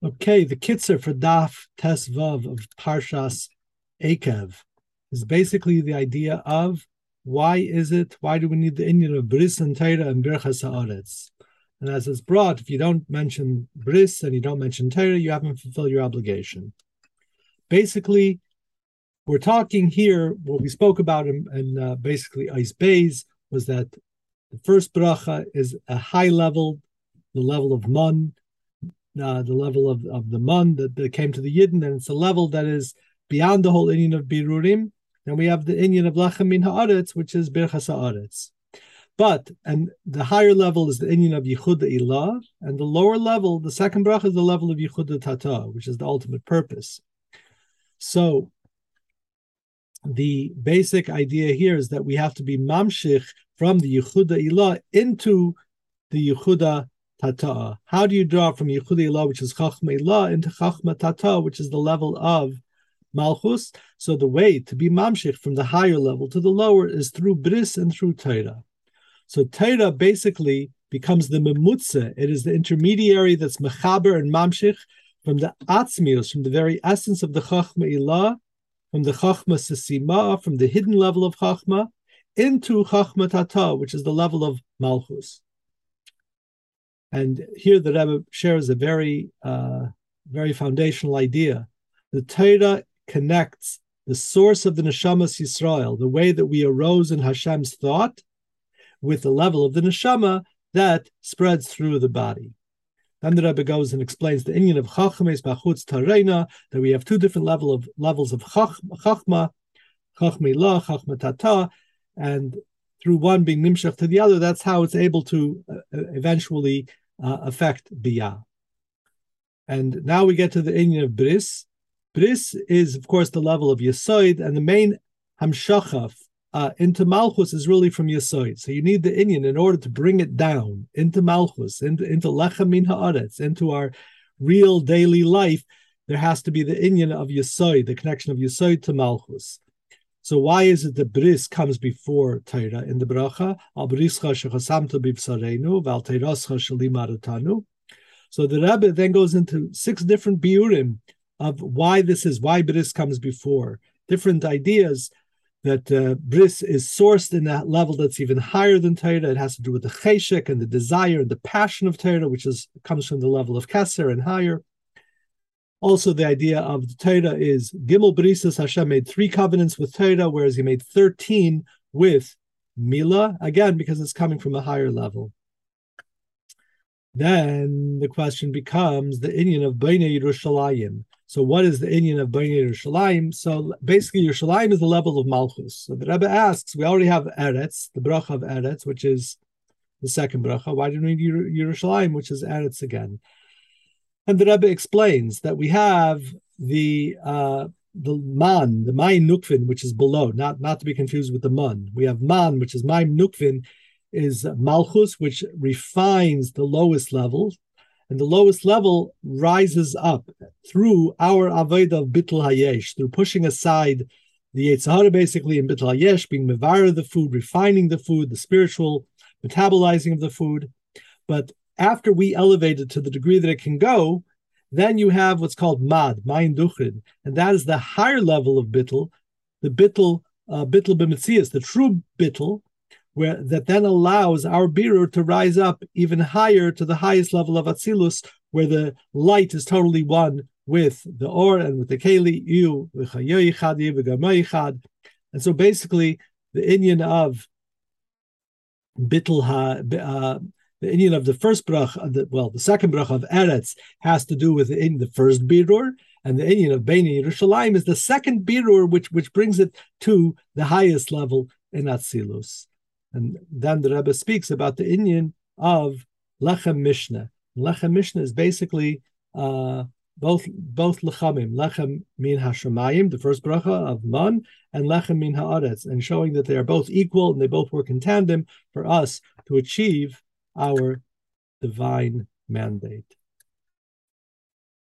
Okay, the kitzer for Daf Tes Vav of Parshas Eikev is basically the idea of why is it, why do we need the Inyan of Bris and Torah and Birchas Haaretz? And as it's brought, if you don't mention Bris and you don't mention Torah, you haven't fulfilled your obligation. Basically, we're talking here, what we spoke about in, in uh, basically Ice Bays was that the first bracha is a high level, the level of Mun, uh, the level of, of the Mun that, that came to the Yidden, and it's a level that is beyond the whole Inyan of Birurim. Then we have the Inyan of Lechem Min Haaretz, which is Birchas Haaretz. But, and the higher level is the Inyan of Yichud Ilah, and the lower level, the second bracha is the level of Yichud Tata, which is the ultimate purpose. So, the basic idea here is that we have to be mamshich from the Yichuda Ilah into the Yichuda Tata. How do you draw from Yichuda Ilah, which is Chachma Ilah, into Chachma Tata, which is the level of Malchus? So the way to be mamshich from the higher level to the lower is through Bris and through Torah. So Torah basically becomes the memutze. It is the intermediary that's mechaber and mamshich from the atzmius, from the very essence of the Chachma Ilah, from the Chachma Sesima, from the hidden level of Chachma, into Chachma Tata, which is the level of Malchus. And here the Rebbe shares a very, uh, very foundational idea. The Torah connects the source of the Neshamas Yisrael, the way that we arose in Hashem's thought, with the level of the Neshama that spreads through the body. Then the Rebbe goes and explains the Inyan of Chachmos Bachutz Tarona, that we have two different level of levels of Chachma, Chachme La, Chachma Tata, and through one being nimshach to the other, that's how it's able to uh, eventually uh, affect biyah. And now we get to the inyan of bris. Bris is, of course, the level of yasoid, and the main hamshachaf uh, into malchus is really from yasoid. So you need the inyan in order to bring it down into malchus, into into lechem min haaretz, into our real daily life. There has to be the inyan of yasoid, the connection of yasoid to malchus. So why is it that bris comes before Torah in the bracha? Al brischa val. So the Rebbe then goes into six different biurim of why this is, why bris comes before. Different ideas that uh, bris is sourced in that level that's even higher than Torah. It has to do with the cheshek and the desire and the passion of Torah, which is comes from the level of keser and higher. Also, the idea of the Torah is Gimel Brisas Hashem made three covenants with Torah, whereas he made 13 with Mila, again, because it's coming from a higher level. Then the question becomes the Inyan of Boneh Yerushalayim. So, what is the Inyan of Boneh Yerushalayim? So, basically, Yerushalayim is the level of Malchus. So, the Rebbe asks, we already have Eretz, the bracha of Eretz, which is the second bracha. Why do we need Yerushalayim, which is Eretz again? And the Rebbe explains that we have the uh, the man, the Maim Nukvin, which is below, not, not to be confused with the man. We have man, which is Maim Nukvin, is Malchus, which refines the lowest level. And the lowest level rises up through our Avodah of Bittul Hayesh, through pushing aside the Yetzer Hara basically in Bittul Hayesh, being Mevara the food, refining the food, the spiritual metabolizing of the food. But after we elevate it to the degree that it can go, then you have what's called mad, mayin duchrin, and that is the higher level of bittel, the bittel, uh, bittel the true bittel, where that then allows our birur to rise up even higher to the highest level of atzilus, where the light is totally one with the or and with the keli, you, and so basically the Inyan of bittel ha, uh, the Inyan of the first brach, the, well, the second brach of Eretz has to do with the, in the first birur, and the Inyan of Boneh Yerushalayim is the second birur, which which brings it to the highest level in Atzilus. And then the Rebbe speaks about the Inyan of Lechem Mishneh. Lechem Mishneh is basically uh, both both lechamim, lechem min hashemayim, the first bracha of man, and lechem min haaretz, and showing that they are both equal and they both work in tandem for us to achieve our divine mandate.